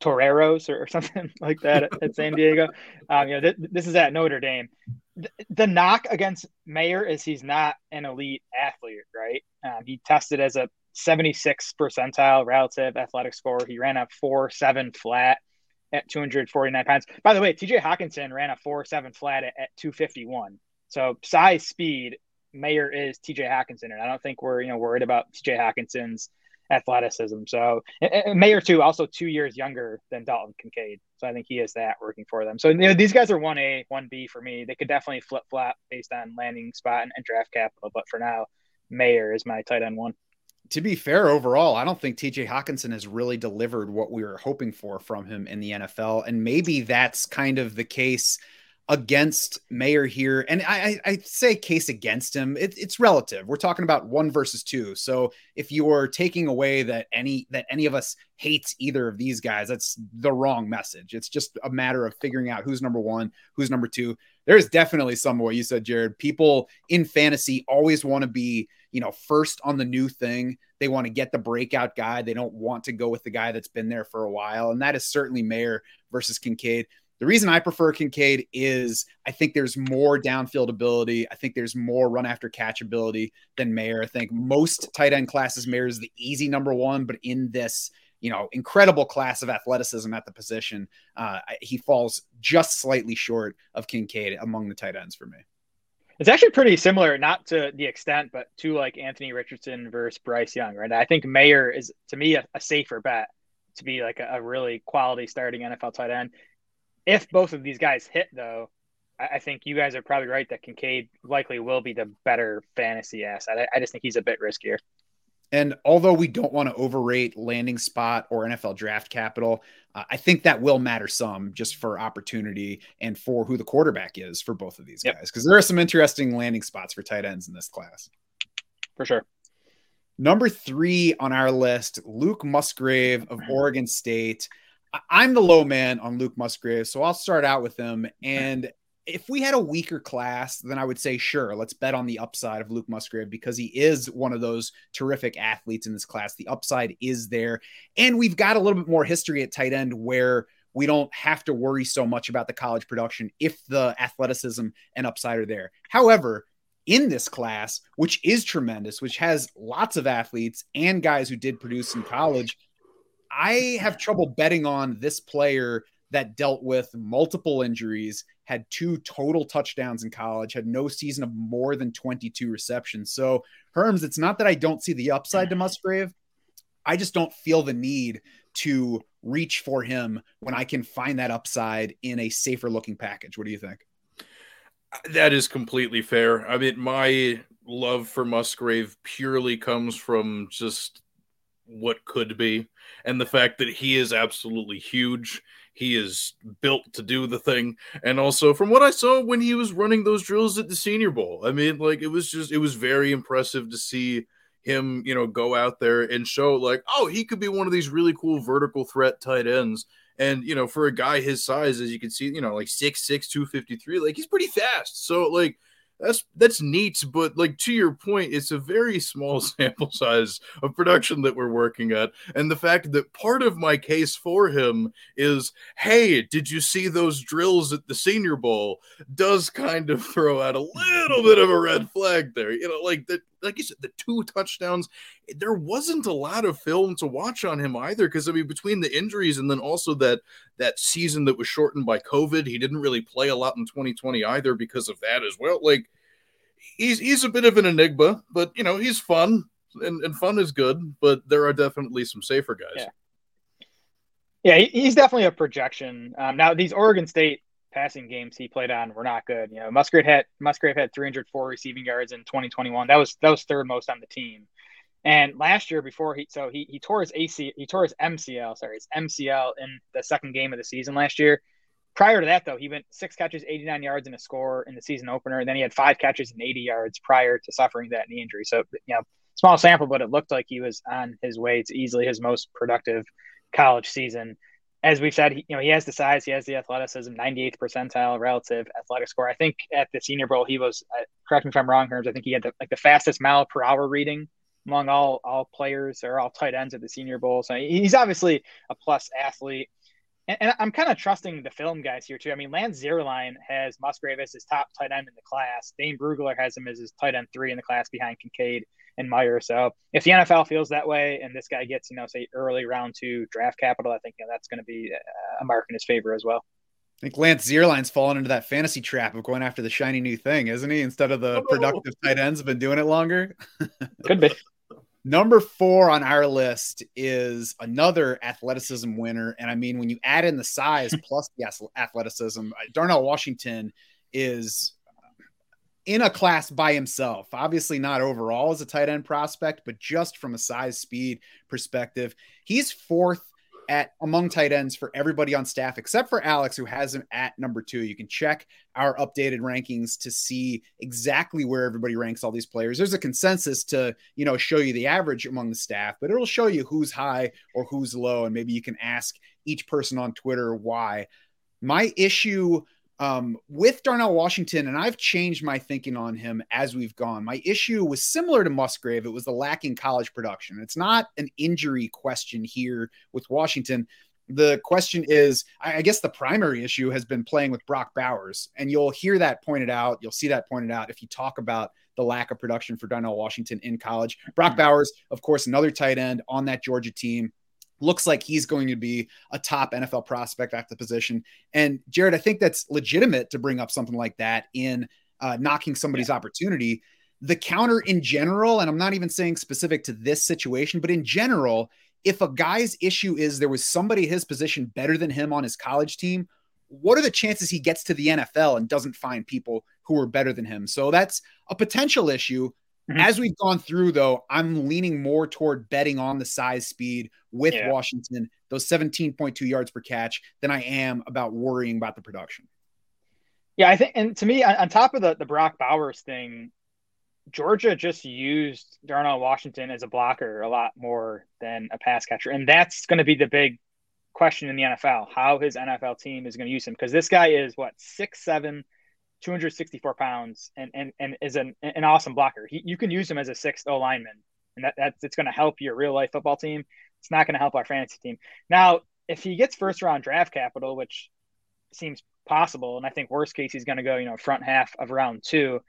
Toreros or, or something like that at, at San Diego. Um, you know, th- this is at Notre Dame. The, the knock against Mayer is he's not an elite athlete, right? Um, he tested as a 76 percentile relative athletic score. He ran a four seven flat at 249 pounds. By the way, TJ Hockenson ran a four seven flat at, at 251. So size, speed, Mayer is TJ Hockenson, and I don't think we're you know worried about TJ Hockenson's athleticism. So Mayer too, also two years younger than Dalton Kincaid. So I think he has that working for them. So you know, these guys are one A, one B for me. They could definitely flip flop based on landing spot and, and draft capital, but for now, Mayer is my tight end one to be fair overall, I don't think TJ Hockenson has really delivered what we were hoping for from him in the NFL. And maybe that's kind of the case against Mayer here, and I, I, say case against him. It, it's relative. We're talking about one versus two. So if you're taking away that any that any of us hates either of these guys, that's the wrong message. It's just a matter of figuring out who's number one, who's number two. There's definitely some what you said, Jared. People in fantasy always want to be, you know, first on the new thing. They want to get the breakout guy. They don't want to go with the guy that's been there for a while, and that is certainly Mayer versus Kincaid. The reason I prefer Kincaid is I think there's more downfield ability. I think there's more run after catch ability than Mayer. I think most tight end classes, Mayer is the easy number one, but in this, you know, incredible class of athleticism at the position, uh, he falls just slightly short of Kincaid among the tight ends for me. It's actually pretty similar, not to the extent, but to like Anthony Richardson versus Bryce Young, right? I think Mayer is to me a, a safer bet to be like a, a, really quality starting NFL tight end if both of these guys hit, though, I, think you guys are probably right that Kincaid likely will be the better fantasy asset. I, I just think he's a bit riskier. And although we don't want to overrate landing spot or NFL draft capital, uh, I think that will matter some just for opportunity and for who the quarterback is for both of these yep. guys. Because there are some interesting landing spots for tight ends in this class. For sure. Number three on our list, Luke Musgrave of Oregon State. I'm the low man on Luke Musgrave, so I'll start out with him. And if we had a weaker class, then I would say, sure, let's bet on the upside of Luke Musgrave because he is one of those terrific athletes in this class. The upside is there. And we've got a little bit more history at tight end where we don't have to worry so much about the college production if the athleticism and upside are there. However, in this class, which is tremendous, which has lots of athletes and guys who did produce in college. I have trouble betting on this player that dealt with multiple injuries, had two total touchdowns in college, had no season of more than 22 receptions. So, Herms, it's not that I don't see the upside to mm. Musgrave. I just don't feel the need to reach for him when I can find that upside in a safer looking package. What do you think? That is completely fair. I mean, my love for Musgrave purely comes from just what could be and the fact that he is absolutely huge he is built to do the thing. And also, from what I saw when he was running those drills at the Senior Bowl, I mean, like it was just, it was very impressive to see him, you know, go out there and show, like, oh, he could be one of these really cool vertical threat tight ends. And, you know, for a guy his size, as you can see, you know, like six six two fifty three, like he's pretty fast. So, like, that's that's neat but like to your point it's a very small sample size of production that we're working at and the fact that part of my case for him is hey did you see those drills at the senior bowl? does kind of throw out a little bit of a red flag there you know like that like you said the two touchdowns there wasn't a lot of film to watch on him either because i mean between the injuries and then also that that season that was shortened by covid he didn't really play a lot in 2020 either because of that as well like he's he's a bit of an enigma, but you know he's fun and, and fun is good. But there are definitely some safer guys. Yeah, yeah he's definitely a projection. Um, now these Oregon State passing games he played on were not good. You know, Musgrave had Musgrave had 304 receiving yards in 2021. That was that was third most on the team. And last year, before he so he, he tore his AC he tore his MCL sorry his MCL in the second game of the season last year. Prior to that, though, he went six catches, 89 yards, and a score in the season opener. And then he had five catches and 80 yards prior to suffering that knee injury. So, you know, small sample, but it looked like he was on his way to easily his most productive college season. As we've said, you know, he has the size, he has the athleticism, 98th percentile relative athletic score. I think at the Senior Bowl, he was, uh, correct me if I'm wrong, Herms, I think he had the, like the fastest mile per hour reading among all all players or all tight ends at the Senior Bowl. So he's obviously a plus athlete and, and I'm kind of trusting the film guys here too. I mean, Lance Zierlein has Musgrave as his top tight end in the class. Dane Brugler has him as his tight end three in the class behind Kincaid and Mayer. So if the NFL feels that way and this guy gets, you know, say early round two draft capital, I think you know, that's going to be a mark in his favor as well. I think Lance Zierlein's fallen into that fantasy trap of going after the shiny new thing, isn't he? Instead of the oh. productive tight ends have been doing it longer. Could be. Number four on our list is another athleticism winner. And I mean, when you add in the size plus the athleticism, uh, Darnell Washington is in a class by himself. Obviously, not overall as a tight end prospect, but just from a size speed perspective, he's fourth at among tight ends for everybody on staff except for Alex, who has him at number two. You can check our updated rankings to see exactly where everybody ranks all these players. There's a consensus to you know show you the average among the staff, but it'll show you who's high or who's low, and maybe you can ask each person on Twitter why. My issue um, with Darnell Washington, and I've changed my thinking on him as we've gone. My issue was similar to Musgrave. It was the lacking college production. It's not an injury question here with Washington. The question is, I guess the primary issue has been playing with Brock Bowers. And you'll hear that pointed out. You'll see that pointed out if you talk about the lack of production for Darnell Washington in college. Brock hmm. Bowers, of course, another tight end on that Georgia team looks like he's going to be a top NFL prospect at the position. And Jared, I think that's legitimate to bring up something like that in uh, knocking somebody's yeah. opportunity. The counter in general, and I'm not even saying specific to this situation, but in general, if a guy's issue is there was somebody his position better than him on his college team, what are the chances he gets to the NFL and doesn't find people who are better than him? So that's a potential issue. Mm-hmm. As we've gone through, though, I'm leaning more toward betting on the size speed with yeah. Washington, those 17.2 yards per catch, than I am about worrying about the production. Yeah, I think, and to me, on, top of the, the Brock Bowers thing, Georgia just used Darnell Washington as a blocker a lot more than a pass catcher. And that's going to be the big question in the NFL how his NFL team is going to use him. Because this guy is what, six, seven, 264 pounds and, and, and is an, an awesome blocker. He, you can use him as a sixth O lineman, and that, that's it's going to help your real life football team. It's not going to help our fantasy team. Now, if he gets first round draft capital, which seems possible, and I think worst case he's going to go, you know, front half of round two.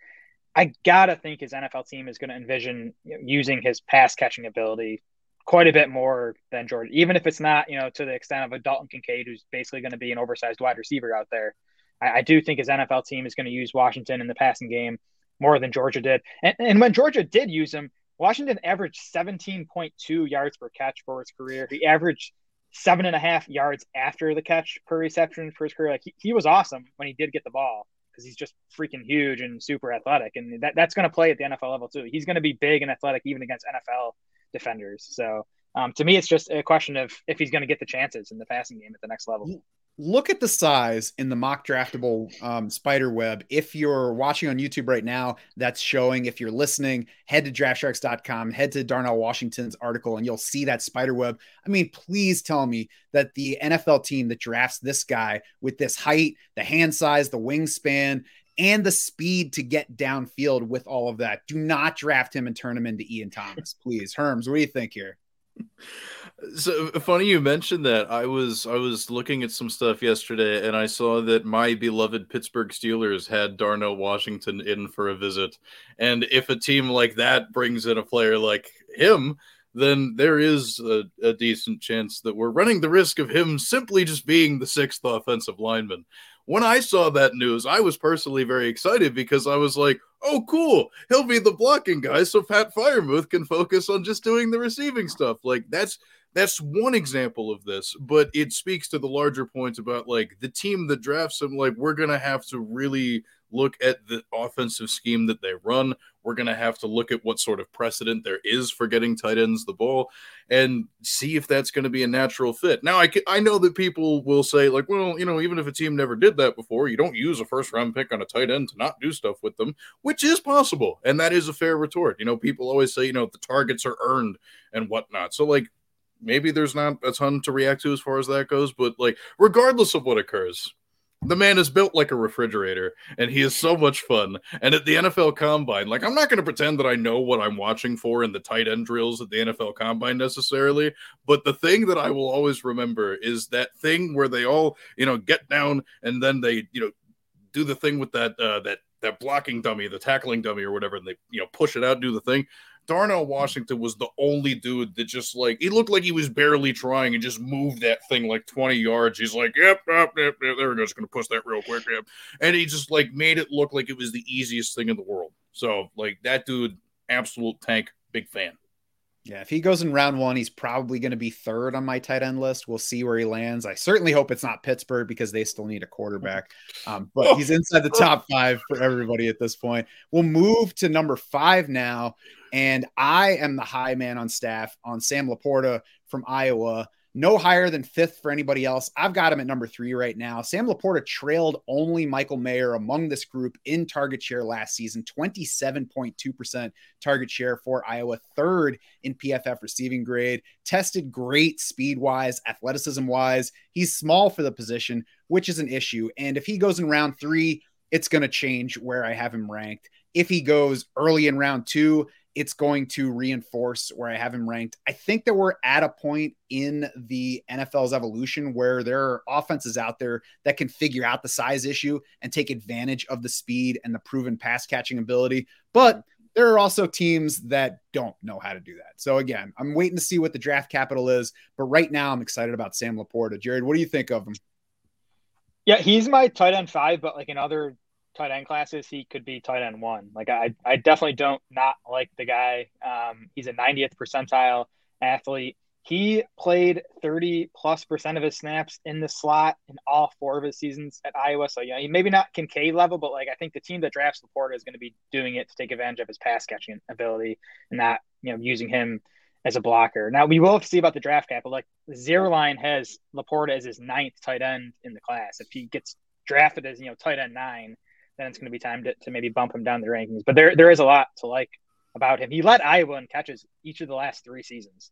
I gotta think his NFL team is going to envision using his pass catching ability quite a bit more than Georgia, even if it's not, you know, to the extent of a Dalton Kincaid, who's basically going to be an oversized wide receiver out there. I, I do think his NFL team is going to use Washington in the passing game more than Georgia did. And, and when Georgia did use him, Washington averaged 17.2 yards per catch for his career. He averaged seven and a half yards after the catch per reception for his career. Like he, he was awesome when he did get the ball because he's just freaking huge and super athletic. And that, that's going to play at the NFL level too. He's going to be big and athletic even against NFL defenders. So um, to me, it's just a question of if he's going to get the chances in the passing game at the next level. Look at the size in the mock draftable um, spider web. If you're watching on YouTube right now, that's showing. If you're listening, head to draftsharks.com, head to Darnell Washington's article, and you'll see that spider web. I mean, please tell me that the NFL team that drafts this guy with this height, the hand size, the wingspan, and the speed to get downfield with all of that. Do not draft him and turn him into Ian Thomas, please. Herms, what do you think here? So funny you mentioned that. I was I was looking at some stuff yesterday and I saw that my beloved Pittsburgh Steelers had Darnell Washington in for a visit. And if a team like that brings in a player like him, then there is a, a, decent chance that we're running the risk of him simply just being the sixth offensive lineman when I saw that news, I was personally very excited because I was like, oh, cool. He'll be the blocking guy so Pat Freiermuth can focus on just doing the receiving stuff. Like, that's that's one example of this, but it speaks to the larger points about like the team that drafts him. Like, we're going to have to really look at the offensive scheme that they run. We're going to have to look at what sort of precedent there is for getting tight ends the ball and see if that's going to be a natural fit. Now, I, I know that people will say, like, well, you know, even if a team never did that before, you don't use a first round pick on a tight end to not do stuff with them, which is possible. And that is a fair retort. You know, people always say, you know, the targets are earned and whatnot. So, like, maybe there's not a ton to react to as far as that goes, but like, regardless of what occurs, the man is built like a refrigerator and he is so much fun. And at the NFL Combine, like I'm not going to pretend that I know what I'm watching for in the tight end drills at the NFL Combine necessarily, but the thing that I will always remember is that thing where they all, you know, get down and then they, you know, do the thing with that uh, that that blocking dummy, the tackling dummy or whatever, and they, you know, push it out, do the thing. Darnell Washington was the only dude that just like he looked like he was barely trying and just moved that thing like 20 yards. He's like, yep, yep, yep, yep there we go. Just gonna push that real quick. Yep. And he just like made it look like it was the easiest thing in the world. So like that dude, absolute tank, big fan. Yeah, if he goes in round one, he's probably going to be third on my tight end list. We'll see where he lands. I certainly hope it's not Pittsburgh because they still need a quarterback. Um, but he's inside the top five for everybody at this point. We'll move to number five now. And I am the high man on staff on Sam LaPorta from Iowa no higher than fifth for anybody else. I've got him at number three right now. Sam LaPorta trailed only Michael Mayer among this group in target share last season, 27.2% target share for Iowa, third in PFF receiving grade, tested great speed wise, athleticism wise. He's small for the position, which is an issue. And if he goes in round three, it's going to change where I have him ranked. If he goes early in round two, it's going to reinforce where I have him ranked. I think that we're at a point in the NFL's evolution where there are offenses out there that can figure out the size issue and take advantage of the speed and the proven pass catching ability. But there are also teams that don't know how to do that. So again, I'm waiting to see what the draft capital is, but right now I'm excited about Sam LaPorta. Jared, what do you think of him? Yeah, he's my tight end five, but like in other tight end classes, he could be tight end one. Like I, I definitely don't not like the guy. Um, he's a 90th percentile athlete. He played 30 plus percent of his snaps in the slot in all four of his seasons at Iowa. So, yeah, he maybe not Kincaid level, but like I think the team that drafts LaPorta is going to be doing it to take advantage of his pass catching ability and not, you know, using him as a blocker. Now we will have to see about the draft cap, but like Zierlein has LaPorta as his ninth tight end in the class. If he gets drafted as, you know, tight end nine, then it's going to be time to, to maybe bump him down the rankings. But there there is a lot to like about him. He led Iowa in catches each of the last three seasons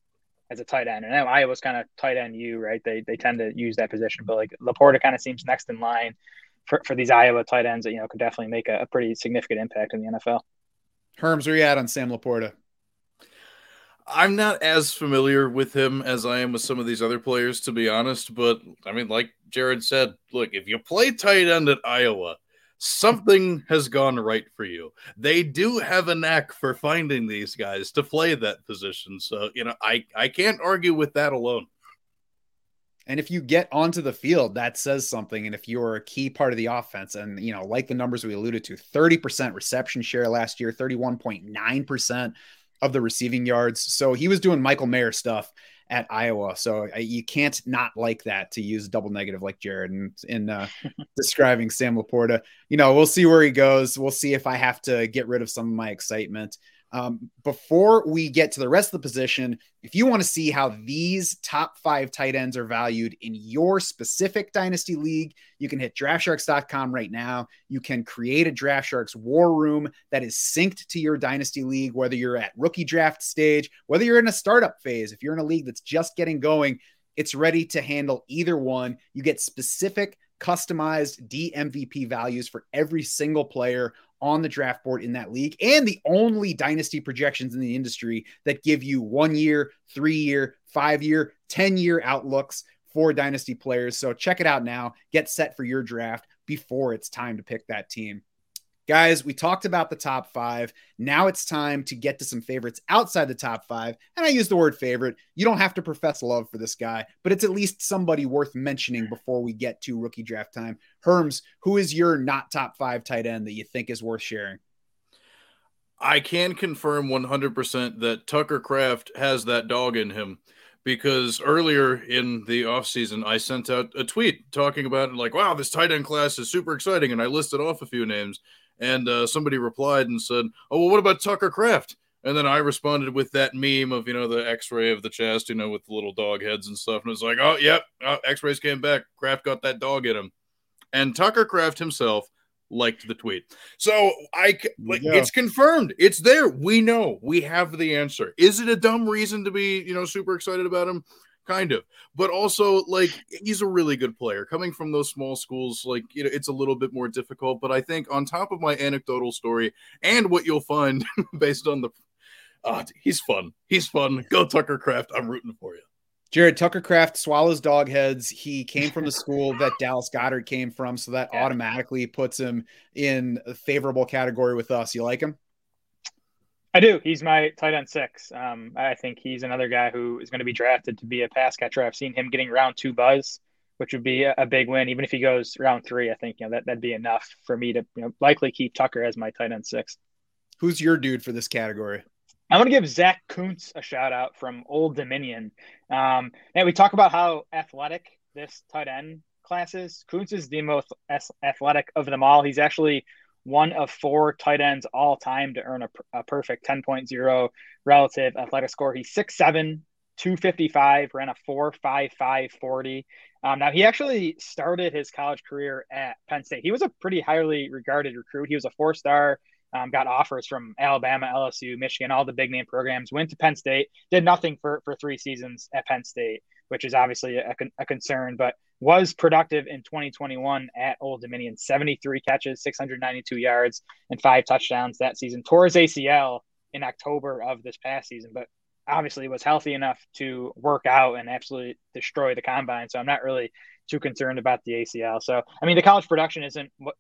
as a tight end. And now Iowa's kind of tight end you, right? They they tend to use that position, but like LaPorta kind of seems next in line for, for these Iowa tight ends that you know could definitely make a, a pretty significant impact in the NFL. Herms, where you at on Sam LaPorta? I'm not as familiar with him as I am with some of these other players, to be honest. But I mean, like Jared said, look, if you play tight end at Iowa, something has gone right for you. They do have a knack for finding these guys to play that position. So, you know, I, I can't argue with that alone. And if you get onto the field, that says something. And if you're a key part of the offense, and you know, like the numbers we alluded to, 30% reception share last year, 31.9% of the receiving yards. So he was doing Michael Mayer stuff at Iowa. So you can't not like that to use double negative like Jared in, in uh, describing Sam LaPorta. You know, we'll see where he goes. We'll see if I have to get rid of some of my excitement. Um, before we get to the rest of the position, if you want to see how these top five tight ends are valued in your specific dynasty league, you can hit draftsharks.com right now. You can create a Draft Sharks war room that is synced to your dynasty league, whether you're at rookie draft stage, whether you're in a startup phase, if you're in a league that's just getting going, it's ready to handle either one. You get specific customized DMVP values for every single player on the draft board in that league and the only dynasty projections in the industry that give you one year, three year, five year, 10 year outlooks for dynasty players. So check it out now. Get set for your draft before it's time to pick that team. Guys, we talked about the top five. Now it's time to get to some favorites outside the top five. And I use the word favorite. You don't have to profess love for this guy, but it's at least somebody worth mentioning before we get to rookie draft time. Herms, who is your not top five tight end that you think is worth sharing? I can confirm 100% that Tucker Kraft has that dog in him because earlier in the offseason, I sent out a tweet talking about like, wow, this tight end class is super exciting. And I listed off a few names. And uh, somebody replied and said, "Oh, well, what about Tucker Kraft?" And then I responded with that meme of you know the X-ray of the chest, you know, with the little dog heads and stuff. And it's like, "Oh, yep, oh, X-rays came back. Kraft got that dog in him." And Tucker Kraft himself liked the tweet. So I like yeah. it's confirmed. It's there. We know. We have the answer. Is it a dumb reason to be, you know, super excited about him? Kind of but also like he's a really good player coming from those small schools like you know it's a little bit more difficult but i think on top of my anecdotal story and what you'll find based on the uh, he's fun he's fun go tucker kraft i'm rooting for you Jared Tucker Kraft swallows dog heads. He came from the school that Dallas Goedert came from, so that yeah. automatically puts him in a favorable category with us. You like him? I do. He's my tight end six. Um, I think he's another guy who is going to be drafted to be a pass catcher. I've seen him getting round two buzz, which would be a, a big win. Even if he goes round three, I think you know that that'd be enough for me to you know likely keep Tucker as my tight end six. Who's your dude for this category? I want to give Zack Kuntz a shout out from Old Dominion. Um, and we talk about how athletic this tight end class is. Kuntz is the most athletic of them all. He's actually one of four tight ends all time to earn a, a perfect 10.0 relative athletic score. He's 6'7, 255, ran a 4.55 40. Um, now, he actually started his college career at Penn State. He was a pretty highly regarded recruit. He was a four star, um, got offers from Alabama, LSU, Michigan, all the big name programs, went to Penn State, did nothing for, for three seasons at Penn State, which is obviously a, a concern. But was productive in 2021 at Old Dominion 73 catches, 692 yards, and five touchdowns that season. Tore his ACL in October of this past season, but obviously was healthy enough to work out and absolutely destroy the combine. So I'm not really too concerned about the ACL. So, I mean, the college production isn't what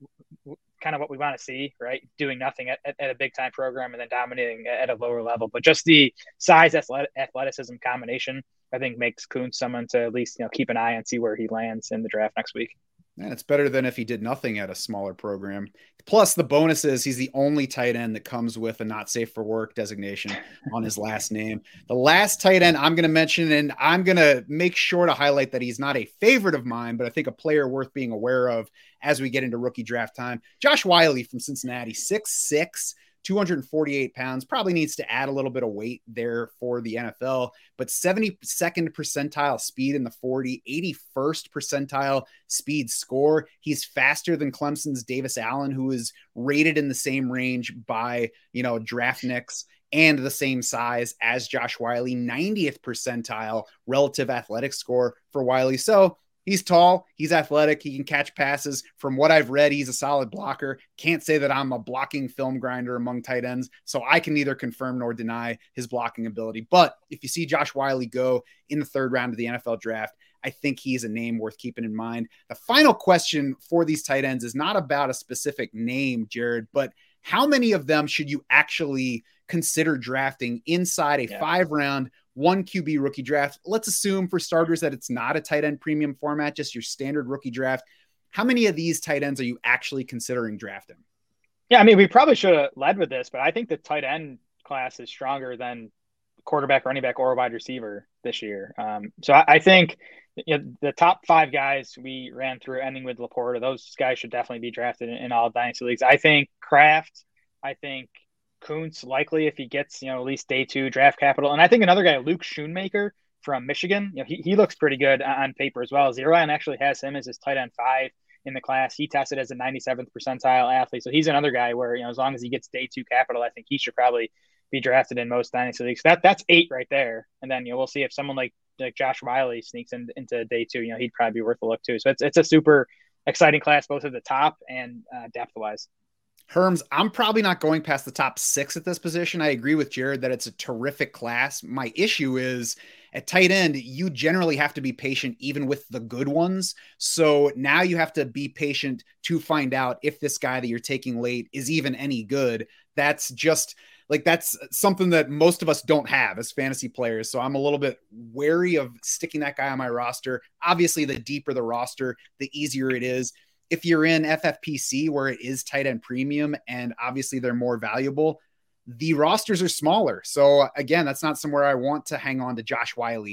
kind of what we want to see, right? Doing nothing at, at, a big time program and then dominating at a lower level, but just the size athletic, athleticism combination I think makes Kuntz someone to at least you know keep an eye and see where he lands in the draft next week. And it's better than if he did nothing at a smaller program. Plus, the bonus is he's the only tight end that comes with a not safe for work designation on his last name. The last tight end I'm going to mention, and I'm going to make sure to highlight that he's not a favorite of mine, but I think a player worth being aware of as we get into rookie draft time. Josh Whyle from Cincinnati, six six. 248 pounds, probably needs to add a little bit of weight there for the NFL, but 72nd percentile speed in the 40, 81st percentile speed score. He's faster than Clemson's Davis Allen, who is rated in the same range by, you know, Draftniks and the same size as Josh Whyle, 90th percentile relative athletic score for Whyle. So He's tall, he's athletic, he can catch passes. From what I've read, he's a solid blocker. Can't say that I'm a blocking film grinder among tight ends, so I can neither confirm nor deny his blocking ability. But if you see Josh Whyle go in the third round of the NFL draft, I think he's a name worth keeping in mind. The final question for these tight ends is not about a specific name, Jared, but how many of them should you actually consider drafting inside a yeah. five round one QB rookie draft. Let's assume for starters that it's not a tight end premium format, just your standard rookie draft. How many of these tight ends are you actually considering drafting? Yeah, I mean, we probably should have led with this, but I think the tight end class is stronger than quarterback, running back, or wide receiver this year. Um, so I, I think you know, the top five guys we ran through, ending with LaPorta, those guys should definitely be drafted in, in all dynasty leagues. I think Kraft, I think Kuntz likely if he gets you know at least day two draft capital, and I think another guy Luke Schoonmaker from Michigan, you know he, he looks pretty good on paper as well. Zierlein actually has him as his tight end five in the class. He tested as a 97th percentile athlete, so he's another guy where you know as long as he gets day two capital, I think he should probably be drafted in most dynasty leagues. That that's eight right there, and then you know we'll see if someone like like Josh Whyle sneaks in, into day two. You know he'd probably be worth a look too. So it's it's a super exciting class both at the top and uh, depth wise. Herms, I'm probably not going past the top six at this position. I agree with Jared that it's a terrific class. My issue is at tight end, you generally have to be patient even with the good ones. So now you have to be patient to find out if this guy that you're taking late is even any good. That's just like that's something that most of us don't have as fantasy players. So I'm a little bit wary of sticking that guy on my roster. Obviously, the deeper the roster, the easier it is if you're in FFPC where it is tight end premium and obviously they're more valuable, the rosters are smaller. So again, that's not somewhere I want to hang on to Josh Whyle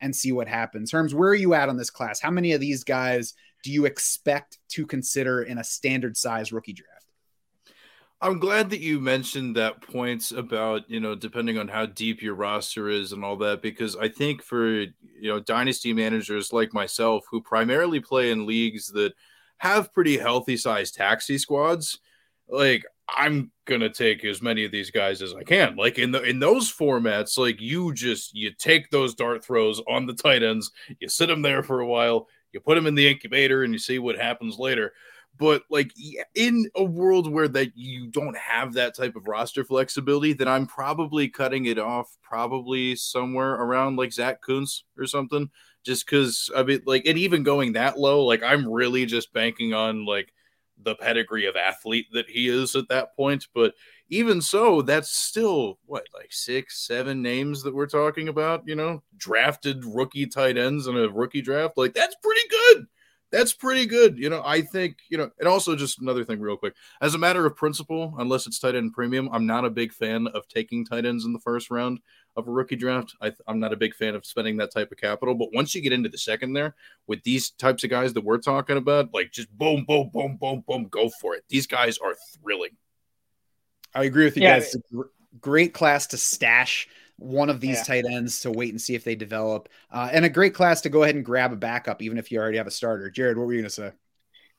and see what happens. Herms, where are you at on this class? How many of these guys do you expect to consider in a standard size rookie draft? I'm glad that you mentioned that points about, you know, depending on how deep your roster is and all that, because I think for, you know, dynasty managers like myself who primarily play in leagues that – have pretty healthy sized taxi squads, like I'm gonna take as many of these guys as I can. Like in the in those formats, like you just you take those dart throws on the tight ends, you sit them there for a while, you put them in the incubator, and you see what happens later. But like in a world where that you don't have that type of roster flexibility, then I'm probably cutting it off probably somewhere around like Zack Kuntz or something just because I mean, like, and even going that low, like, I'm really just banking on like the pedigree of athlete that he is at that point. But even so, that's still what, like six, seven names that we're talking about, you know, drafted rookie tight ends in a rookie draft. Like, that's pretty good. That's pretty good. You know, I think, you know, and also just another thing, real quick. As a matter of principle, unless it's tight end premium, I'm not a big fan of taking tight ends in the first round of a rookie draft. I, am not a big fan of spending that type of capital. But once you get into the second there with these types of guys that we're talking about, like just boom, boom, boom, boom, boom, go for it. These guys are thrilling. I agree with you yeah. guys. Great class to stash one of these yeah. tight ends to wait and see if they develop, uh, and a great class to go ahead and grab a backup, even if you already have a starter. Jared, what were you going to say?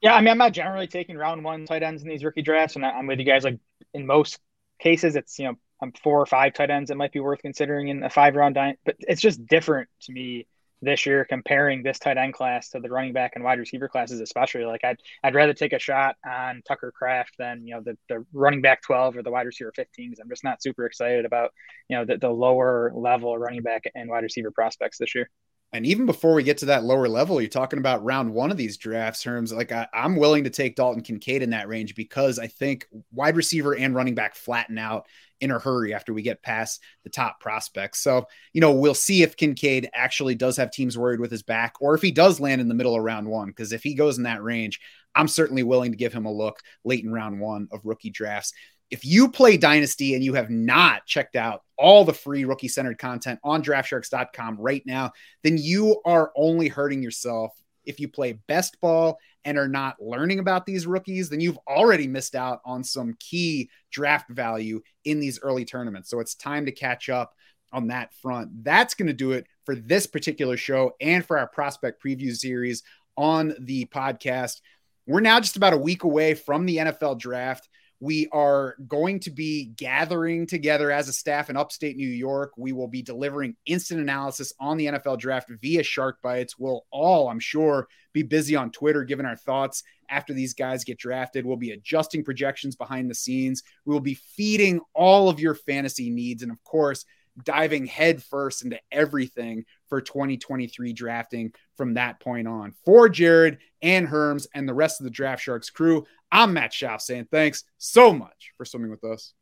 Yeah, I mean, I'm not generally taking round one tight ends in these rookie drafts, and I'm with you guys. Like in most cases, it's you know um, four or five tight ends that might be worth considering in a five round dime. But it's just different to me this year comparing this tight end class to the running back and wide receiver classes, especially. Like I'd I'd rather take a shot on Tucker Kraft than you know the, the running back twelve or the wide receiver fifteen because I'm just not super excited about you know the, the lower level running back and wide receiver prospects this year. And even before we get to that lower level, you're talking about round one of these drafts Herms. Like I, am willing to take Dalton Kincaid in that range because I think wide receiver and running back flatten out in a hurry after we get past the top prospects. So, you know, we'll see if Kincaid actually does have teams worried with his back or if he does land in the middle of round one. Because if he goes in that range, I'm certainly willing to give him a look late in round one of rookie drafts if you play Dynasty and you have not checked out all the free rookie centered content on draftsharks.com right now, then you are only hurting yourself. If you play best ball and are not learning about these rookies, then you've already missed out on some key draft value in these early tournaments. So it's time to catch up on that front. That's going to do it for this particular show and for our prospect preview series on the podcast. We're now just about a week away from the NFL draft We are going to be gathering together as a staff in upstate New York. We will be delivering instant analysis on the NFL draft via Shark Bites. We'll all, I'm sure, be busy on Twitter giving our thoughts after these guys get drafted. We'll be adjusting projections behind the scenes. We will be feeding all of your fantasy needs. And of course, diving headfirst into everything for 2023 drafting from that point on. For Jared and Herms and the rest of the Draft Sharks crew, I'm Matt Schauf saying thanks so much for swimming with us.